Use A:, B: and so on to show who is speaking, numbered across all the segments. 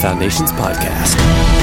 A: Foundations Podcast.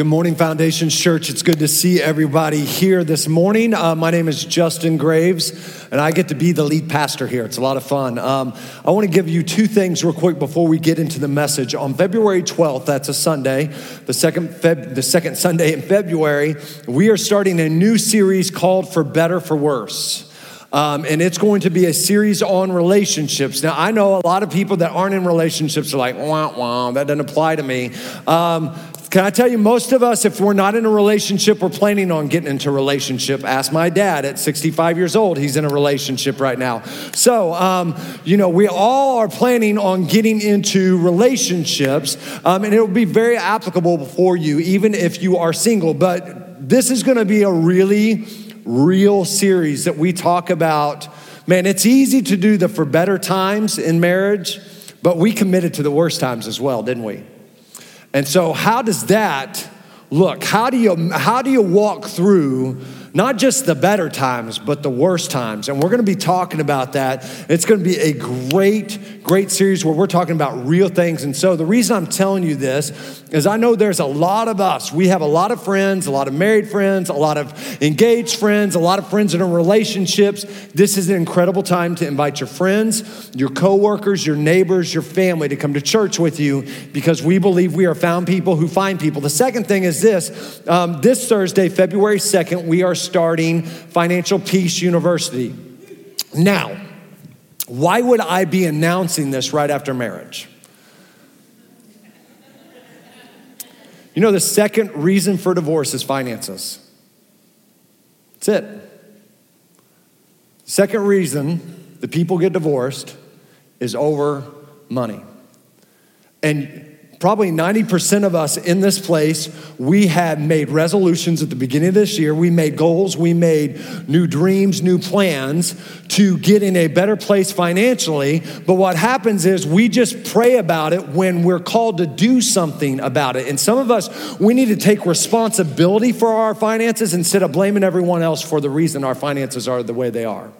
B: Good morning, Foundations Church. It's good to see everybody here this morning. Uh, my name is Justin Graves, and I get to be the lead pastor here. It's a lot of fun. Um, I want to give you two things real quick before we get into the message. On February 12th, that's a Sunday, the second, Feb- the second Sunday in February, we are starting a new series called For Better, For Worse. Um, and it's going to be a series on relationships. Now, I know a lot of people that aren't in relationships are like, wah, wah, that doesn't apply to me. Um, can I tell you, most of us, if we're not in a relationship, we're planning on getting into a relationship. Ask my dad at 65 years old, he's in a relationship right now. So, um, you know, we all are planning on getting into relationships, um, and it will be very applicable for you, even if you are single. But this is going to be a really real series that we talk about. Man, it's easy to do the for better times in marriage, but we committed to the worst times as well, didn't we? And so, how does that look? How do you, how do you walk through not just the better times, but the worst times? And we're going to be talking about that. It's going to be a great, great series where we're talking about real things. And so, the reason I'm telling you this is I know there's a lot of us. We have a lot of friends, a lot of married friends, a lot of engaged friends, a lot of friends in relationships. This is an incredible time to invite your friends, your coworkers, your neighbors, your family to come to church with you because we believe we are found people who find people. The second thing is this um, this Thursday, February 2nd, we are starting Financial Peace University. Now, why would I be announcing this right after marriage? You know, the second reason for divorce is finances. That's it. Second reason the people get divorced is over money. And probably 90% of us in this place, we had made resolutions at the beginning of this year. We made goals, we made new dreams, new plans to get in a better place financially. But what happens is we just pray about it when we're called to do something about it. And some of us, we need to take responsibility for our finances instead of blaming everyone else for the reason our finances are the way they are.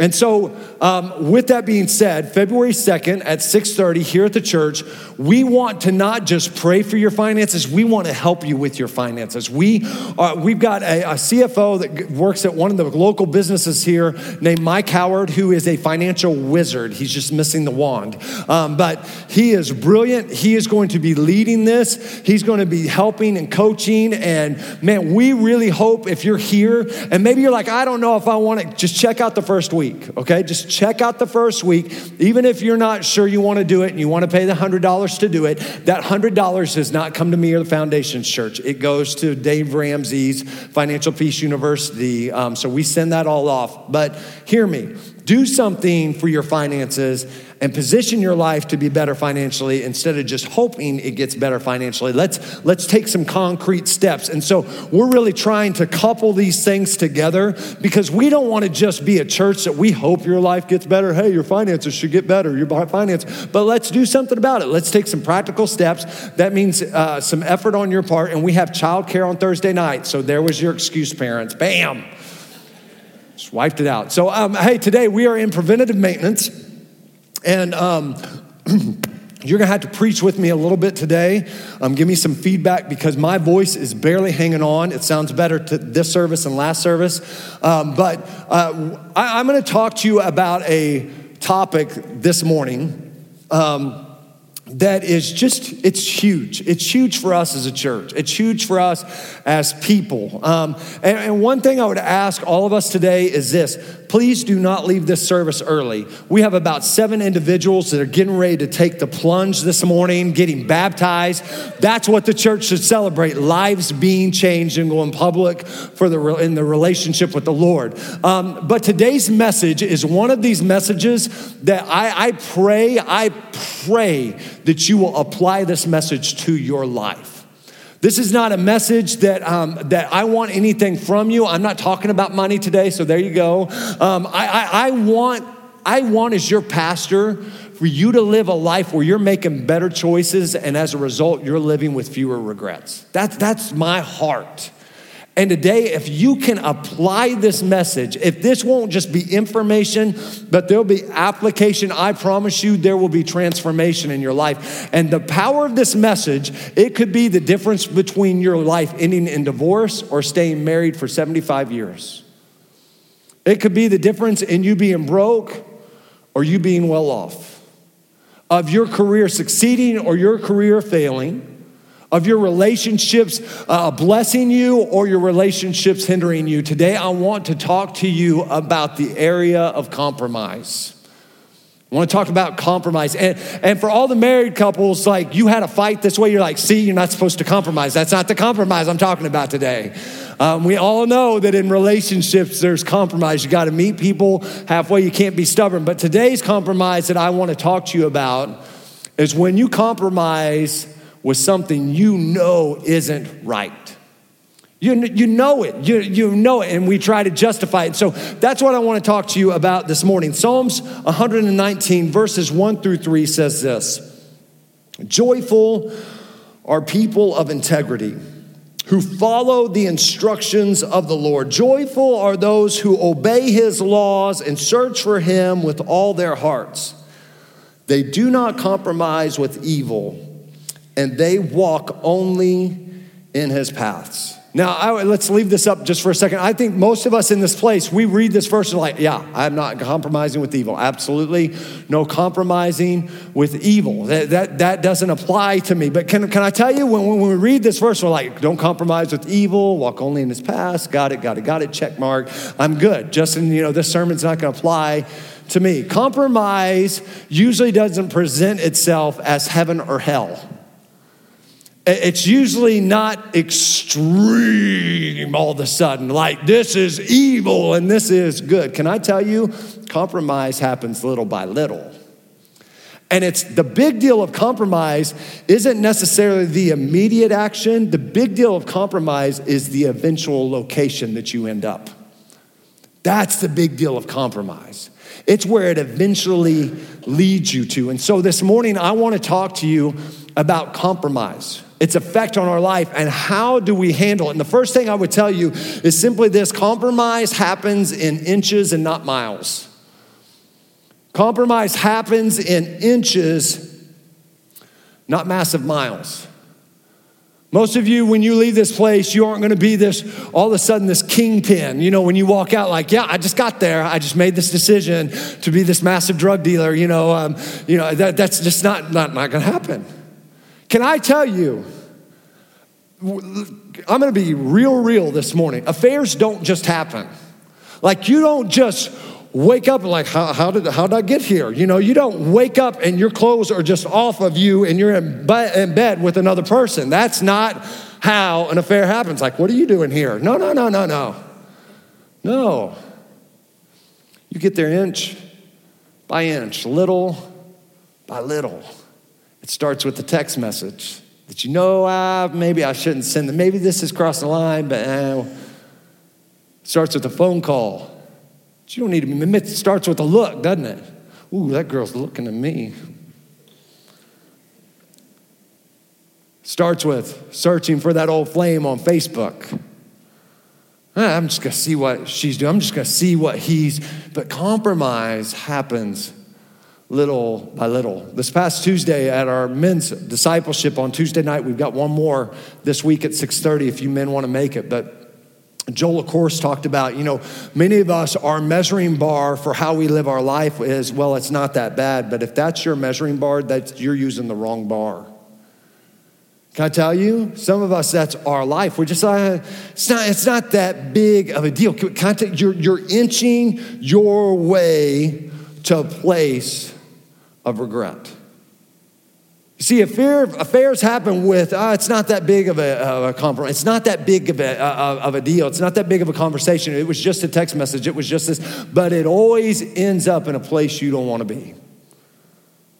B: And so, um, with that being said, February 2nd at 6:30 here at the church, we want to not just pray for your finances, we want to help you with your finances. We are, we've got a, a CFO that works at one of the local businesses here named Mike Howard, who is a financial wizard. He's just missing the wand. Um, but he is brilliant. He is going to be leading this, he's going to be helping and coaching. And man, we really hope if you're here and maybe you're like, I don't know if I want to just check out the first week week, okay? Just check out the first week. Even if you're not sure you want to do it and you want to pay the $100 to do it, that $100 does not come to me or the Foundations Church. It goes to Dave Ramsey's Financial Peace University. Um, so we send that all off. But hear me do something for your finances and position your life to be better financially instead of just hoping it gets better financially. Let's let's take some concrete steps. And so we're really trying to couple these things together because we don't want to just be a church that we hope your life gets better. Hey, your finances should get better, your finance. But let's do something about it. Let's take some practical steps. That means uh, some effort on your part. And we have childcare on Thursday night. So there was your excuse, parents. Bam. Just wiped it out. So, um, hey, today we are in preventative maintenance. And um, you're gonna have to preach with me a little bit today. Um, give me some feedback because my voice is barely hanging on. It sounds better to this service and last service. Um, but uh, I, am gonna talk to you about a topic this morning um, that is just it's huge it's huge for us as a church it's huge for us as people um, and, and, one thing i would ask all of us today is this please do not leave this service early. We have about seven individuals that are getting ready to take the plunge this morning getting baptized. That's what the church should celebrate lives being changed and going public for the in the relationship with the lord. Um, but today's message is one of these messages that i, I pray i pray that you will apply this message to your life. This is not a message that, um, that I want anything from you. I'm not talking about money today, so there you go. Um, I, I, I, want, I want, as your pastor, for you to live a life where you're making better choices, and as a result, you're living with fewer regrets. That's, that's my heart. And today, if you can apply this message, if this won't just be information, but there'll be application, I promise you there will be transformation in your life. And the power of this message, it could be the difference between your life ending in divorce or staying married for 75 years. It could be the difference in you being broke or you being well off, of your career succeeding or your career failing of your relationships uh, blessing you or your relationships hindering you. Today, I want to talk to you about the area of compromise. I want to talk about compromise. And, and for all the married couples, like you had a fight this way, you're like, see, you're not supposed to compromise. That's not the compromise I'm talking about today. Um, we all know that in relationships, there's compromise. You got to meet people halfway, you can't be stubborn. But today's compromise that I want to talk to you about is when you compromise with something you know isn't right. You, you know it. You, you know it, and we try to justify it. So that's what I want to talk to you about this morning. Psalms 119, verses 1 through 3 says this Joyful are people of integrity who follow the instructions of the Lord. Joyful are those who obey his laws and search for him with all their hearts. They do not compromise with evil and they walk only in his paths. Now, I, let's leave this up just for a second. I think most of us in this place, we read this verse and like, yeah, I'm not compromising with evil. Absolutely no compromising with evil. That, that, that doesn't apply to me. But can, can I tell you, when, when we read this verse, we're like, don't compromise with evil, walk only in his paths. Got it, got it, got it, check mark. I'm good. Justin, you know, this sermon's not going to apply to me. Compromise usually doesn't present itself as heaven or hell. It's usually not extreme all of a sudden, like this is evil and this is good. Can I tell you, compromise happens little by little. And it's the big deal of compromise isn't necessarily the immediate action. The big deal of compromise is the eventual location that you end up. That's the big deal of compromise. It's where it eventually leads you to. And so this morning, I want to talk to you about compromise its effect on our life, and how do we handle it? And the first thing I would tell you is simply this compromise happens in inches and not miles. Compromise happens in inches, not massive miles. Most of you, when you leave this place, you aren't going to be this, all of a sudden, this kingpin. You know, when you walk out, like, yeah, I just got there. I just made this decision to be this massive drug dealer. You know, um, you know that, that's just not, not, not going to happen. Can I tell you? I'm going to be real, real this morning. Affairs don't just happen. Like, you don't just wake up like how, how, did how did i get here you know you don't wake up and your clothes are just off of you and you're in, in bed with another person that's not how an affair happens like what are you doing here no no no no no no you get there inch by inch little by little it starts with the text message that you know, ah, maybe I shouldn't send them. Maybe this is crossing the line, but eh. starts with a phone call. But you don't need to admit, it starts with a look, doesn't it? Ooh, that girl's looking at me. Starts with searching for that old flame on Facebook. Ah, I'm just gonna see what she's doing. I'm just gonna see what he's, but compromise happens little by little. This past Tuesday at our men's discipleship on Tuesday night, we've got one more this week at 6:30 if you men want to make it. But Joel, of course, talked about, you know, many of us, our measuring bar for how we live our life is, well, it's not that bad, but if that's your measuring bar, that's, you're using the wrong bar. Can I tell you? Some of us, that's our life. We're just, uh, it's, not, it's not that big of a deal. Can, can tell you, you're, you're inching your way to a place of regret. See, affair, affairs happen with, uh, it's not that big of a, of a compromise. It's not that big of a, uh, of a deal. It's not that big of a conversation. It was just a text message. It was just this. But it always ends up in a place you don't want to be.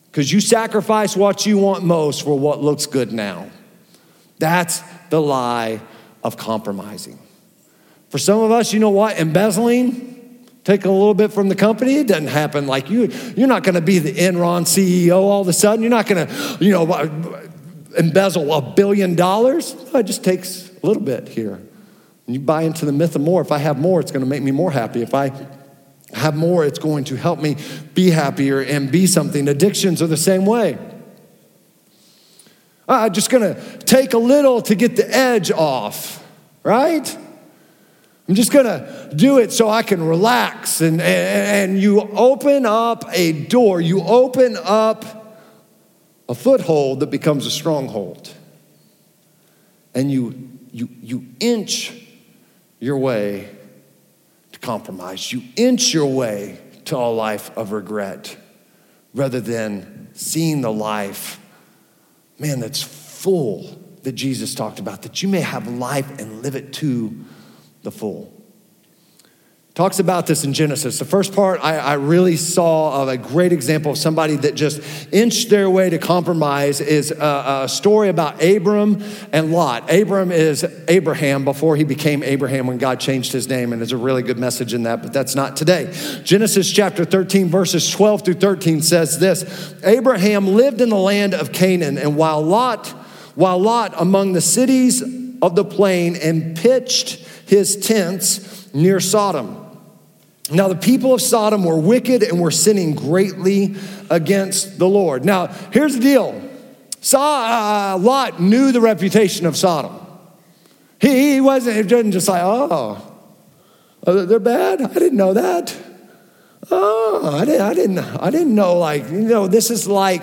B: Because you sacrifice what you want most for what looks good now. That's the lie of compromising. For some of us, you know what? Embezzling, take a little bit from the company. It doesn't happen like you. You're not going to be the Enron CEO all of a sudden. You're not going to, you know, embezzle a billion dollars. No, it just takes a little bit here. And you buy into the myth of more. If I have more, it's going to make me more happy. If I have more, it's going to help me be happier and be something. Addictions are the same way. I'm just going to take a little to get the edge off, right? I'm just gonna do it so I can relax. And, and, you open up a door, you open up a foothold that becomes a stronghold. And you, you, you inch your way to compromise, you inch your way to a life of regret rather than seeing the life, man, that's full that Jesus talked about, that you may have life and live it to the full. Talks about this in Genesis. The first part I, I really saw of a great example of somebody that just inched their way to compromise is a, a story about Abram and Lot. Abram is Abraham before he became Abraham when God changed his name, and there's a really good message in that, but that's not today. Genesis chapter 13, verses 12 through 13 says this Abraham lived in the land of Canaan, and while Lot, while Lot among the cities of the plain and pitched his tents near Sodom. Now, the people of Sodom were wicked and were sinning greatly against the Lord. Now, here's the deal Saw, uh, Lot knew the reputation of Sodom. He, he wasn't, he didn't just like, oh, oh, they're bad? I didn't know that. Oh, I didn't, I didn't, I didn't know, like, you know, this is like,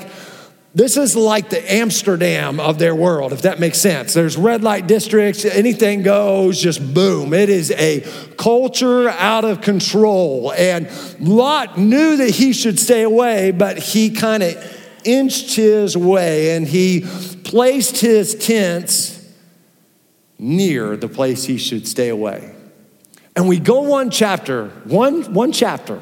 B: this is like the Amsterdam of their world, if that makes sense. There's red light districts, anything goes, just boom. It is a culture out of control. And Lot knew that he should stay away, but he kind of inched his way and he placed his tents near the place he should stay away. And we go one chapter, one, one chapter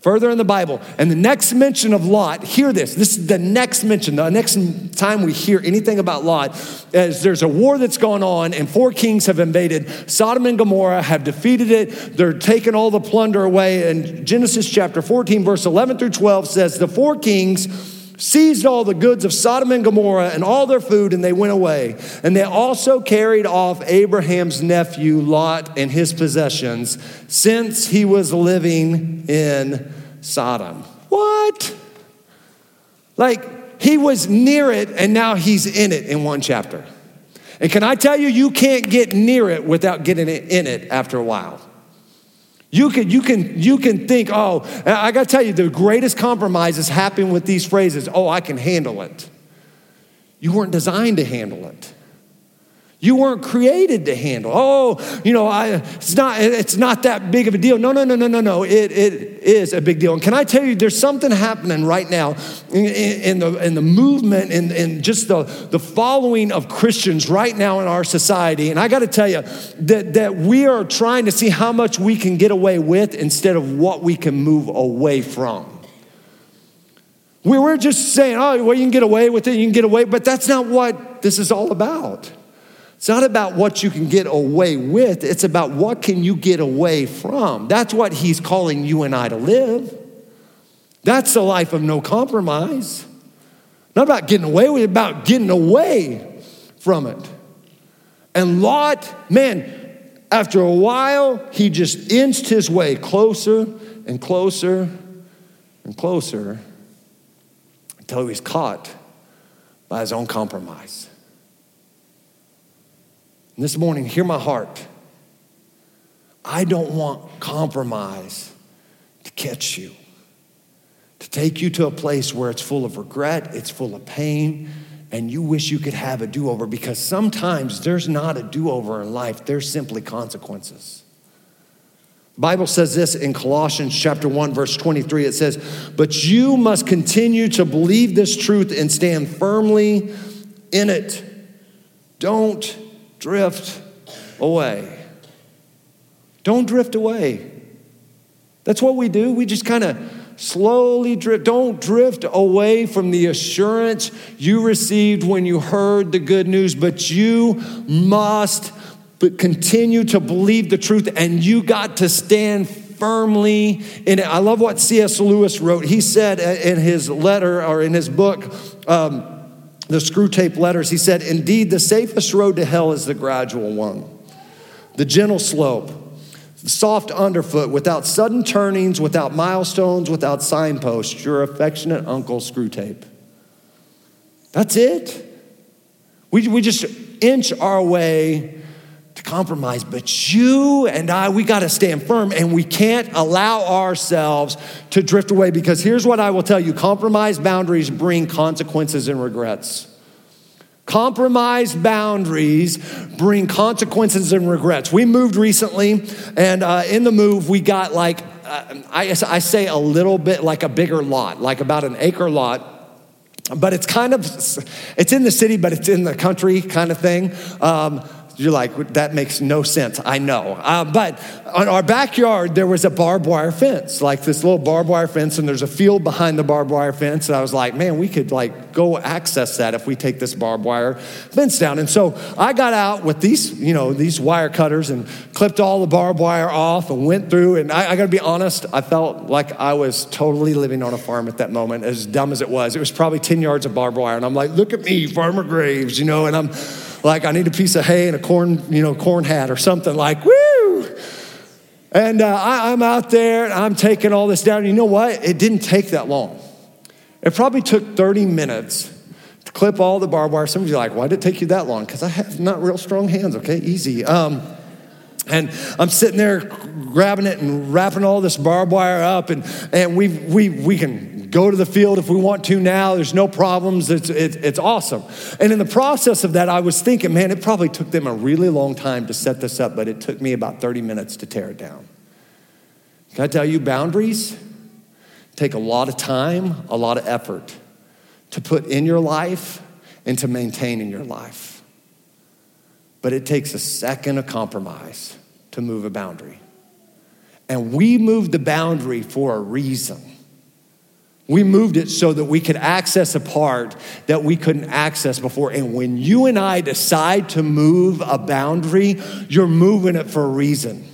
B: further in the Bible. And the next mention of Lot, hear this. This is the next mention, the next time we hear anything about Lot, as there's a war that's going on, and four kings have invaded Sodom and Gomorrah, have defeated it. They're taking all the plunder away. And Genesis chapter 14, verse 11 through 12 says, The four kings seized all the goods of Sodom and Gomorrah and all their food, and they went away. And they also carried off Abraham's nephew Lot and his possessions, since he was living in Sodom. What? Like he was near it and now he's in it in one chapter. And can I tell you, you can't get near it without getting in it after a while. You can, you can, you can think, oh, I gotta tell you, the greatest compromises happen with these phrases, oh, I can handle it. You weren't designed to handle it. You weren't created to handle. Oh, you know, I, it's not it's not that big of a deal. No, no, no, no, no, no. It, it is a big deal. And can I tell you, there's something happening right now in, in the in the movement and in, in just the, the following of Christians right now in our society. And I got to tell you that that we are trying to see how much we can get away with instead of what we can move away from. We were just saying, oh, well, you can get away with it, you can get away, but that's not what this is all about. It's not about what you can get away with, it's about what can you get away from. That's what he's calling you and I to live. That's the life of no compromise. Not about getting away with it, about getting away from it. And Lot, man, after a while, he just inched his way closer and closer and closer until he was caught by his own compromise. And this morning, hear my heart. I don't want compromise to catch you, to take you to a place where it's full of regret, it's full of pain, and you wish you could have a do over because sometimes there's not a do over in life, there's simply consequences. Bible says this in Colossians chapter 1 verse 23 it says but you must continue to believe this truth and stand firmly in it don't drift away don't drift away that's what we do we just kind of slowly drift don't drift away from the assurance you received when you heard the good news but you must but continue to believe the truth, and you got to stand firmly in it. I love what C.S. Lewis wrote. He said in his letter or in his book, um, the Screwtape Letters, he said, Indeed, the safest road to hell is the gradual one, the gentle slope, the soft underfoot, without sudden turnings, without milestones, without signposts. Your affectionate uncle Screwtape. That's it. We, we just inch our way compromise. But you and I, we got to stand firm and we can't allow ourselves to drift away because here's what I will tell you compromise boundaries bring consequences and regrets. Compromise boundaries bring consequences and regrets. We moved recently, and uh, in the move, we got like, uh, I, I say a little bit like a bigger lot, like about an acre lot but it's kind of it's in the city but it's in the country kind of thing um, you're like, that makes no sense. I know. Uh, but on our backyard, there was a barbed wire fence, like this little barbed wire fence, and there's a field behind the barbed wire fence. And I was like, man, we could like go access that if we take this barbed wire fence down. And so I got out with these, you know, these wire cutters and clipped all the barbed wire off and went through. And I, I gotta be honest, I felt like I was totally living on a farm at that moment, as dumb as it was. It was probably 10 yards of barbed wire. And I'm like, look at me, Farmer Graves, you know, and I'm, like I need a piece of hay and a corn, you know, corn hat or something like, woo! And uh, I, I'm out there and I'm taking all this down. You know what? It didn't take that long. It probably took 30 minutes to clip all the barbed wire. Some of you are like, why did it take you that long? Because I have not real strong hands, okay? Easy. Um, and I'm sitting there grabbing it and wrapping all this barbed wire up, and, and we, we, we can go to the field if we want to now. There's no problems. It's, it, it's awesome. And in the process of that, I was thinking, man, it probably took them a really long time to set this up, but it took me about 30 minutes to tear it down. Can I tell you, boundaries take a lot of time, a lot of effort to put in your life and to maintain in your life. But it takes a second of compromise to move a boundary. And we move the boundary for a reason. We moved it so that we could access a part that we couldn't access before. And when you and I decide to move a boundary, you're moving it for a reason.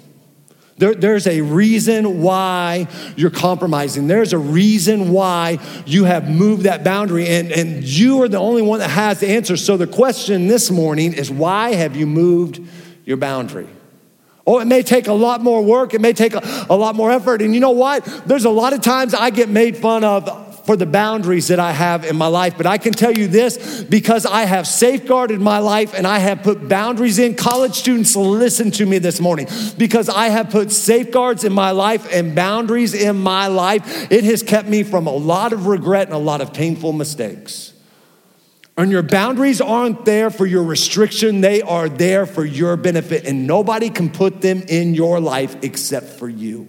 B: There, there's a reason why you're compromising. There's a reason why you have moved that boundary, and, and you are the only one that has the answer. So, the question this morning is why have you moved your boundary? Oh, it may take a lot more work. It may take a, a, lot more effort. And you know what? There's a lot of times I get made fun of for the boundaries that I have in my life. But I can tell you this because I have safeguarded my life and I have put boundaries in. College students, listen to me this morning because I have put safeguards in my life and boundaries in my life. It has kept me from a lot of regret and a lot of painful mistakes. And your boundaries aren't there for your restriction, they are there for your benefit. And nobody can put them in your life except for you.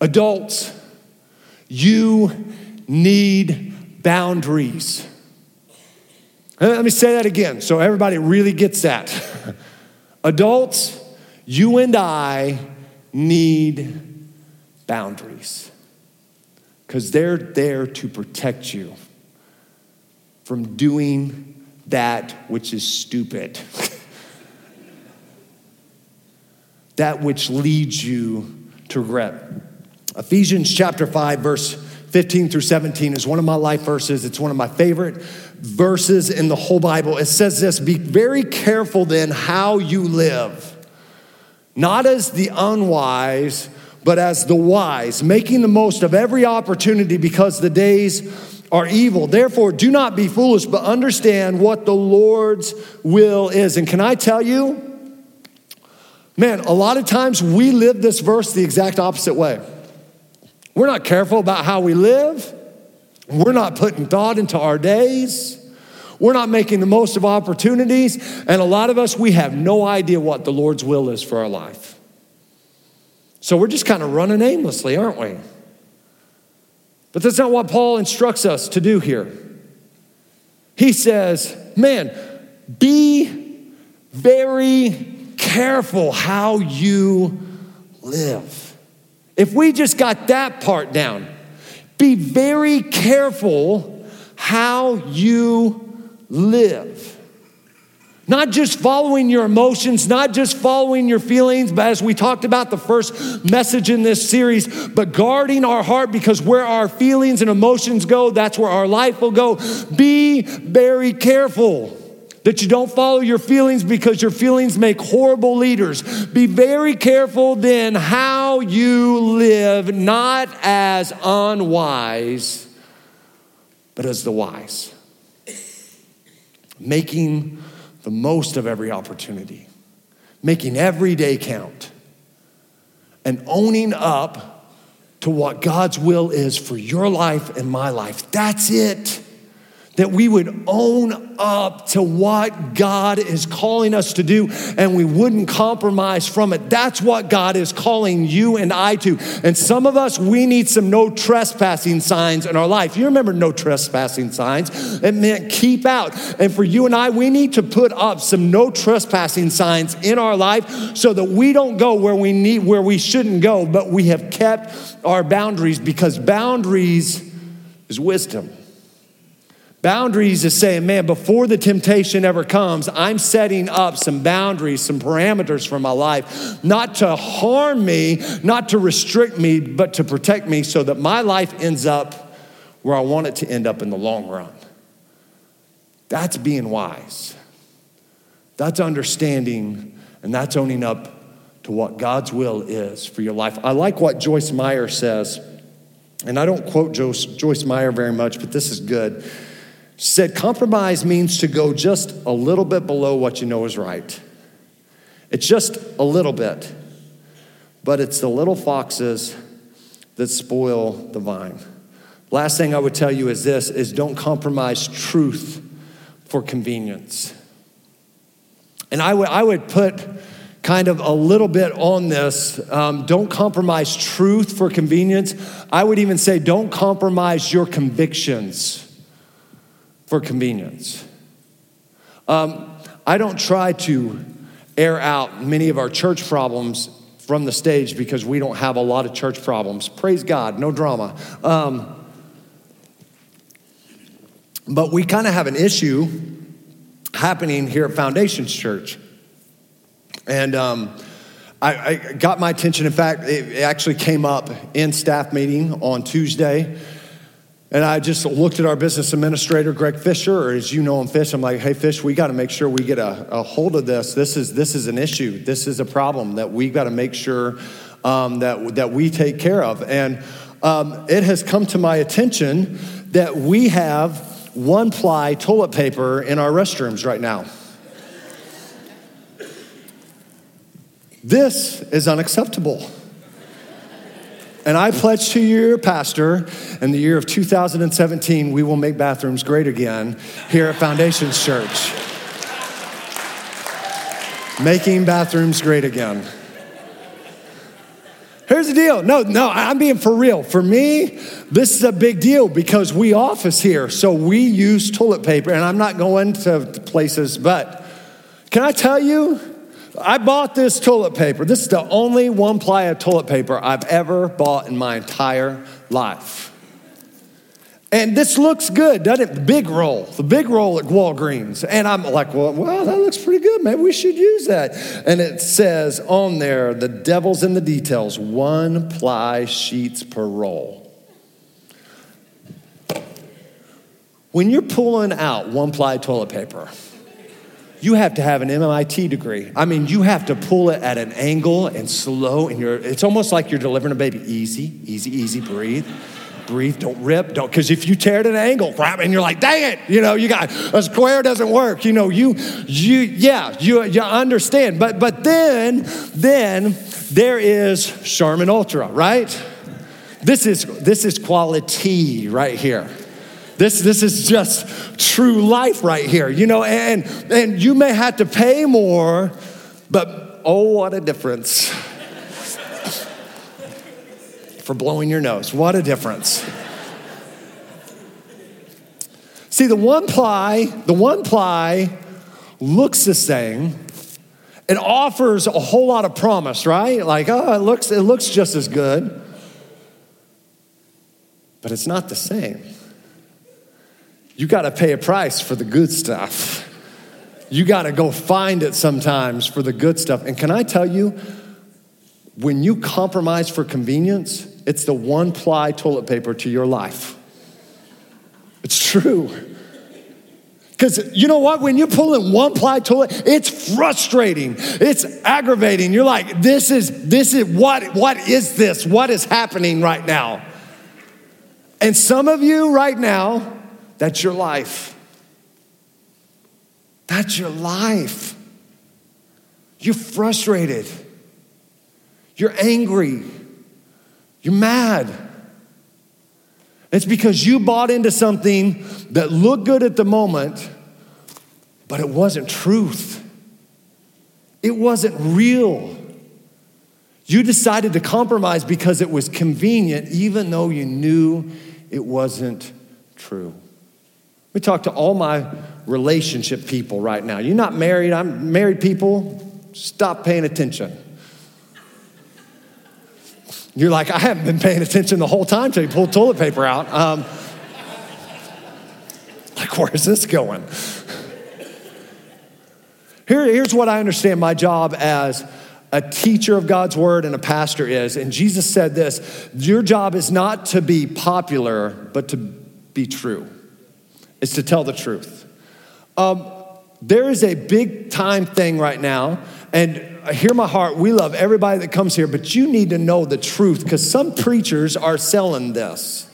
B: Adults, you need boundaries. Let me say that again so everybody really gets that. Adults, you and I need boundaries because they're there to protect you from doing that which is stupid, that which leads you to regret. Ephesians chapter 5, verse 15 through 17 is one of my life verses. It's one of my favorite verses in the whole Bible. It says this Be very careful then how you live, not as the unwise, but as the wise, making the most of every opportunity because the days are evil. Therefore, do not be foolish, but understand what the Lord's will is. And can I tell you, Man, a lot of times we live this verse the exact opposite way. We're not careful about how we live. We're not putting thought into our days. We're not making the most of opportunities. And a lot of us, we have no idea what the Lord's will is for our life. So we're just kind of running aimlessly, aren't we? But that's not what Paul instructs us to do here. He says, man, be very careful how you live. If we just got that part down, be very careful how you live. Not just following your emotions, not just following your feelings, but as we talked about the first message in this series, but guarding our heart because where our feelings and emotions go, that's where our life will go. Be very careful that you don't follow your feelings because your feelings make horrible leaders. Be very careful then how you live, not as unwise, but as the wise. Making the most of every opportunity, making every day count, and owning up to what God's will is for your life and my life. That's it that we would own up to what God is calling us to do and we wouldn't compromise from it. That's what God is calling you and I to. And some of us, we need some no trespassing signs in our life. You remember no trespassing signs? It meant keep out. And for you and I, we need to put up some no trespassing signs in our life so that we don't go where we need, where we shouldn't go, but we have kept our boundaries because boundaries is wisdom. Boundaries is saying, man, before the temptation ever comes, I'm setting up some boundaries, some parameters for my life, not to harm me, not to restrict me, but to protect me so that my life ends up where I want it to end up in the long run. That's being wise. That's understanding, and that's owning up to what God's will is for your life. I like what Joyce Meyer says, and I don't quote Joyce, Joyce Meyer very much, but this is good said compromise means to go just a little bit below what you know is right. It's just a little bit, but it's the little foxes that spoil the vine. Last thing I would tell you is this is don't compromise truth for convenience. And I would, I would put kind of a little bit on this. Um, don't compromise truth for convenience. I would even say don't compromise your convictions for convenience. Um, I don't try to air out many of our church problems from the stage because we don't have a lot of church problems. Praise God, no drama. Um, but we kind of have an issue happening here at Foundations Church. And um, I, I, got my attention. In fact, it actually came up in staff meeting on Tuesday. And I just looked at our business administrator, Greg Fisher, or as you know him, Fish. I'm like, hey, Fish, we got to make sure we get a, a, hold of this. This is, this is an issue. This is a problem that we got to make sure um, that, that we take care of. And um, it has come to my attention that we have one ply toilet paper in our restrooms right now. This is unacceptable. And I pledge to you, Pastor, in the year of 2017, we will make bathrooms great again here at Foundations Church. Making bathrooms great again. Here's the deal. No, no, I'm being for real. For me, this is a big deal because we office here, so we use toilet paper, and I'm not going to places, but can I tell you, I bought this toilet paper. This is the only one ply of toilet paper I've ever bought in my entire life. And this looks good, doesn't it? The big roll, the big roll at Walgreens. And I'm like, well, well, that looks pretty good. Maybe we should use that. And it says on there, the devil's in the details one ply sheets per roll. When you're pulling out one ply toilet paper, you have to have an MIT degree. I mean, you have to pull it at an angle and slow, and you're, it's almost like you're delivering a baby. Easy, easy, easy, breathe, breathe, don't rip, don't, because if you tear it at an angle, crap, and you're like, dang it, you know, you got a square doesn't work. You know, you, you, yeah, you, you understand. But, but then, then there is Charmin Ultra, right? This is, this is quality right here. This, this is just true life right here, you know, and, and you may have to pay more, but oh, what a difference for blowing your nose. What a difference. See, the one ply, the one ply looks the same. It offers a whole lot of promise, right? Like, oh, it looks, it looks just as good. But it's not the same. You got to pay a price for the good stuff. You got to go find it sometimes for the good stuff. And can I tell you, when you compromise for convenience, it's the one ply toilet paper to your life. It's true. Because you know what? When you pull in one ply toilet, it's frustrating. It's aggravating. You're like, this is, this is, what, what is this? What is happening right now? And some of you right now, that's your life. That's your life. You're frustrated. You're angry. You're mad. It's because you bought into something that looked good at the moment, but it wasn't truth. It wasn't real. You decided to compromise because it was convenient, even though you knew it wasn't true. We talk to all my relationship people right now. You're not married, I'm married people. Stop paying attention. You're like, I haven't been paying attention the whole time till you pulled toilet paper out. Um, like, where's this going? Here, here's what I understand my job as a teacher of God's word and a pastor is. And Jesus said this Your job is not to be popular, but to be true, it's to tell the truth. Um, there is a big time thing right now, and hear my heart. We love everybody that comes here, but you need to know the truth because some preachers are selling this.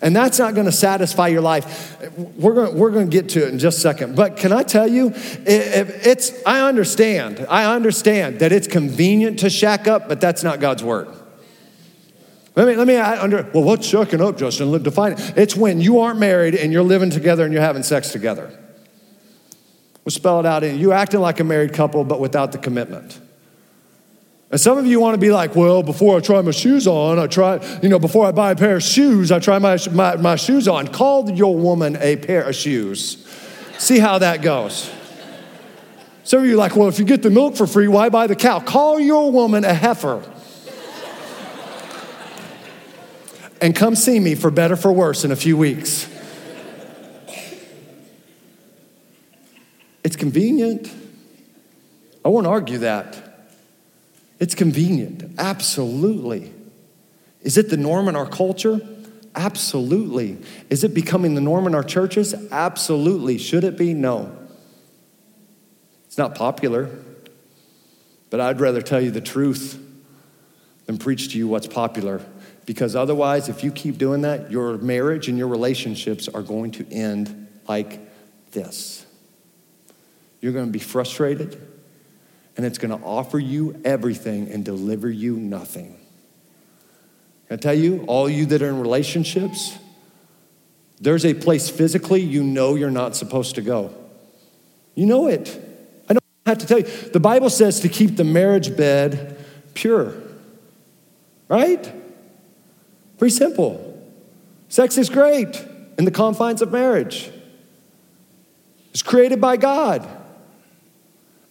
B: And that's not going to satisfy your life. We're going, we're to get to it in just a second. But can I tell you, it, it's, I understand. I understand that it's convenient to shack up, but that's not God's word. Let me, let me under, well, what's shacking up, Justin? Define it. It's when you aren't married and you're living together and you're having sex together. We'll spell it out in you acting like a married couple, but without the commitment. And some of you want to be like, well, before I try my shoes on, I try, you know, before I buy a pair of shoes, I try my, my, my shoes on. Call your woman a pair of shoes. See how that goes. Some of you like, well, if you get the milk for free, why buy the cow? Call your woman a heifer. And come see me for better for worse in a few weeks. It's convenient. I won't argue that. It's convenient, absolutely. Is it the norm in our culture? Absolutely. Is it becoming the norm in our churches? Absolutely. Should it be? No. It's not popular, but I'd rather tell you the truth than preach to you what's popular. Because otherwise, if you keep doing that, your marriage and your relationships are going to end like this. You're going to be frustrated and it's going to offer you everything and deliver you nothing. I tell you, all you that are in relationships, there's a place physically you know you're not supposed to go. You know it. I don't have to tell you. The Bible says to keep the marriage bed pure, right? Pretty simple. Sex is great in the confines of marriage. It's created by God.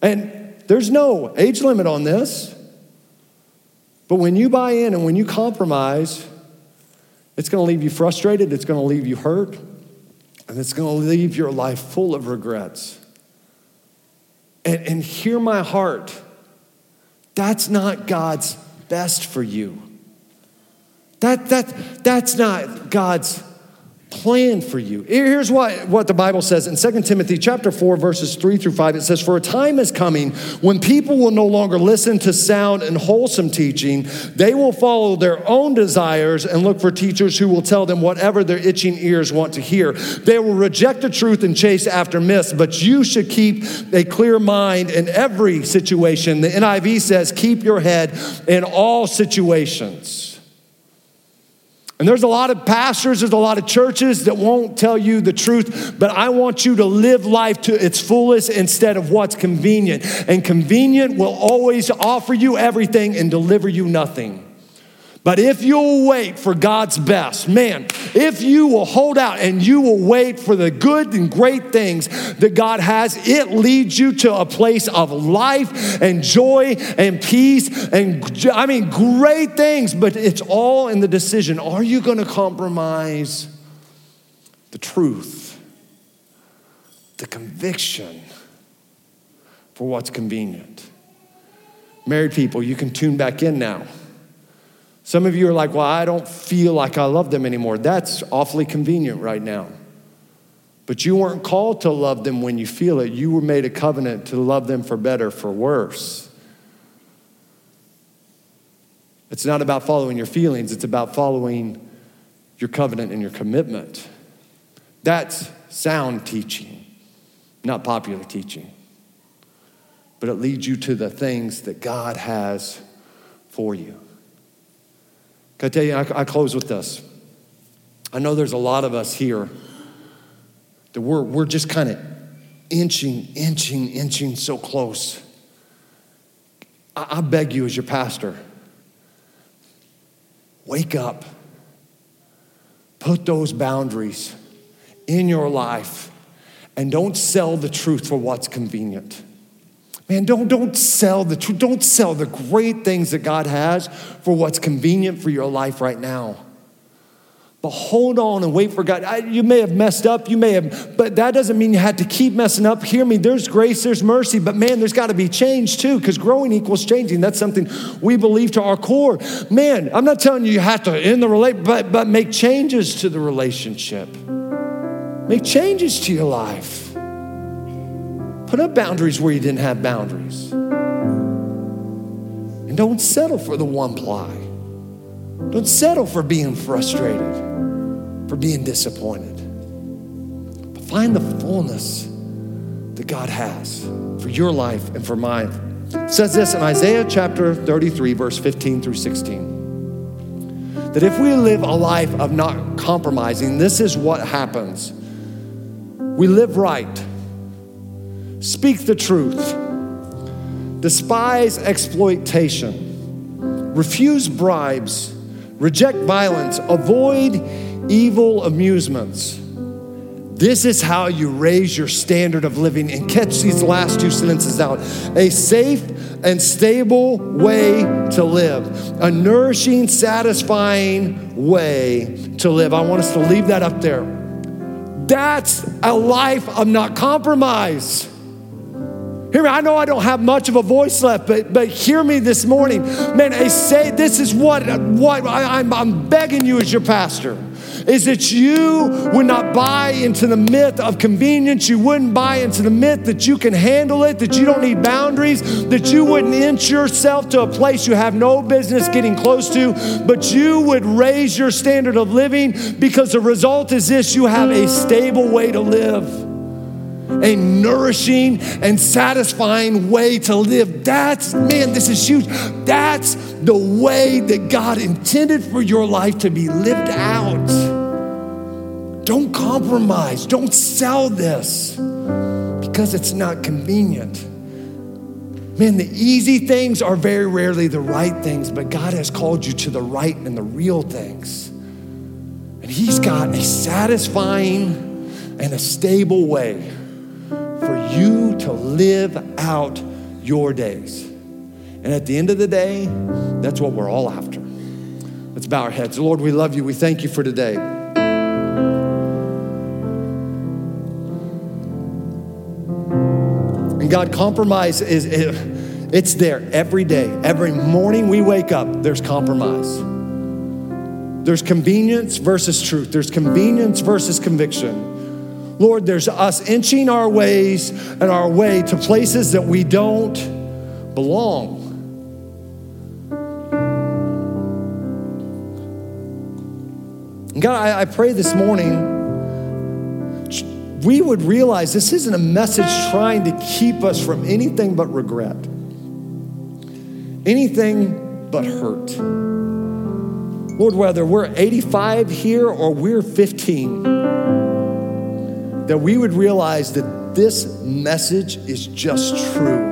B: And there's no age limit on this. But when you buy in and when you compromise, it's going to leave you frustrated, it's going to leave you hurt, and it's going to leave your life full of regrets. And, and hear my heart that's not God's best for you. That, that, that's not God's plan for you. Here's what, what the Bible says in 2 Timothy chapter 4, verses 3 through 5. It says, For a time is coming when people will no longer listen to sound and wholesome teaching. They will follow their own desires and look for teachers who will tell them whatever their itching ears want to hear. They will reject the truth and chase after myths, but you should keep a clear mind in every situation. The NIV says, Keep your head in all situations. And there's a lot of pastors, there's a lot of churches that won't tell you the truth, but I want you to live life to its fullest instead of what's convenient. And convenient will always offer you everything and deliver you nothing. But if you'll wait for God's best, man, if you will hold out and you will wait for the good and great things that God has, it leads you to a place of life and joy and peace and, I mean, great things, but it's all in the decision. Are you going to compromise the truth, the conviction for what's convenient? Married people, you can tune back in now. Some of you are like, well, I don't feel like I love them anymore. That's awfully convenient right now. But you weren't called to love them when you feel it. You were made a covenant to love them for better, for worse. It's not about following your feelings, it's about following your covenant and your commitment. That's sound teaching, not popular teaching. But it leads you to the things that God has for you. Can I tell you, I, I close with this. I know there's a lot of us here that we're, we're just kind of inching, inching, inching so close. I, I beg you, as your pastor, wake up. Put those boundaries in your life and don't sell the truth for what's convenient. Man, don't, don't sell the truth. Don't sell the great things that God has for what's convenient for your life right now. But hold on and wait for God. I, you may have messed up, you may have, but that doesn't mean you had to keep messing up. Hear me, there's grace, there's mercy, but man, there's got to be change too, because growing equals changing. That's something we believe to our core. Man, I'm not telling you you have to end the relate, but but make changes to the relationship. Make changes to your life. Put up boundaries where you didn't have boundaries. And don't settle for the one ply. Don't settle for being frustrated, for being disappointed. But find the fullness that God has for your life and for mine. It says this in Isaiah chapter 33, verse 15 through 16. That if we live a life of not compromising, this is what happens. We live right Speak the truth. Despise exploitation. Refuse bribes. Reject violence. Avoid evil amusements. This is how you raise your standard of living. And catch these last two sentences out. A safe and stable way to live, a nourishing, satisfying way to live. I want us to leave that up there. That's a life of not compromise. Hear me, I know I don't have much of a voice left, but, but hear me this morning. Man, I say this is what, what I, I'm, I'm begging you as your pastor is that you would not buy into the myth of convenience. You wouldn't buy into the myth that you can handle it, that you don't need boundaries, that you wouldn't inch yourself to a place you have no business getting close to, but you would raise your standard of living because the result is this you have a stable way to live a nourishing and satisfying way to live. That's, man, this is huge. That's the way that God intended for your life to be lived out. Don't compromise, don't sell this because it's not convenient. Man, the easy things are very rarely the right things, but God has called you to the right and the real things. And He's got a satisfying and a stable way for you to live out your days. And at the end of the day, that's what we're all after. Let's bow our heads. Lord, we love you. We thank you for today. And God, compromise is, it's there every day. Every morning we wake up, there's compromise. There's convenience versus truth. There's convenience versus conviction. Lord, there's us inching our ways and our way to places that we don't belong. God, I, I pray this morning we would realize this isn't a message trying to keep us from anything but regret, anything but hurt. Lord, whether we're 85 here or we're 15, that we would realize that this message is just true.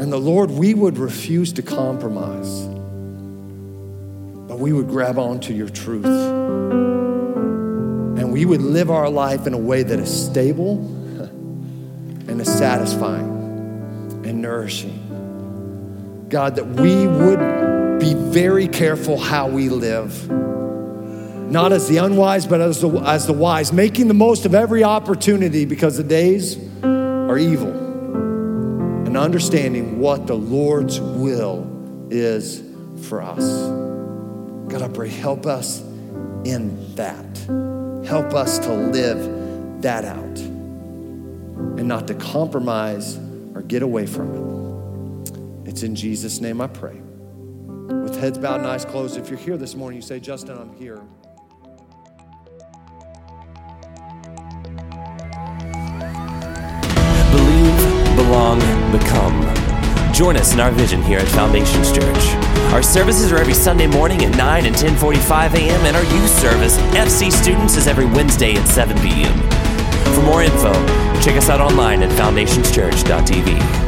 B: And the Lord, we would refuse to compromise, but we would grab onto your truth and we would live our life in a way that is stable and is satisfying and nourishing. God, that we would be very careful how we live. Not as the unwise, but as the, as the wise, making the most of every opportunity because the days are evil. And understanding what the Lord's will is for us. God, I pray, help us in that. Help us to live that out and not to compromise or get away from it. It's in Jesus' name I pray. With heads bowed and eyes closed, if you're here this morning, you say, Justin, I'm here.
A: Become. Join us in our vision here at Foundations Church. Our services are every Sunday morning at 9 and 10:45 a.m. and our youth service, FC Students, is every Wednesday at 7 p.m. For more info, check us out online at foundationschurch.tv.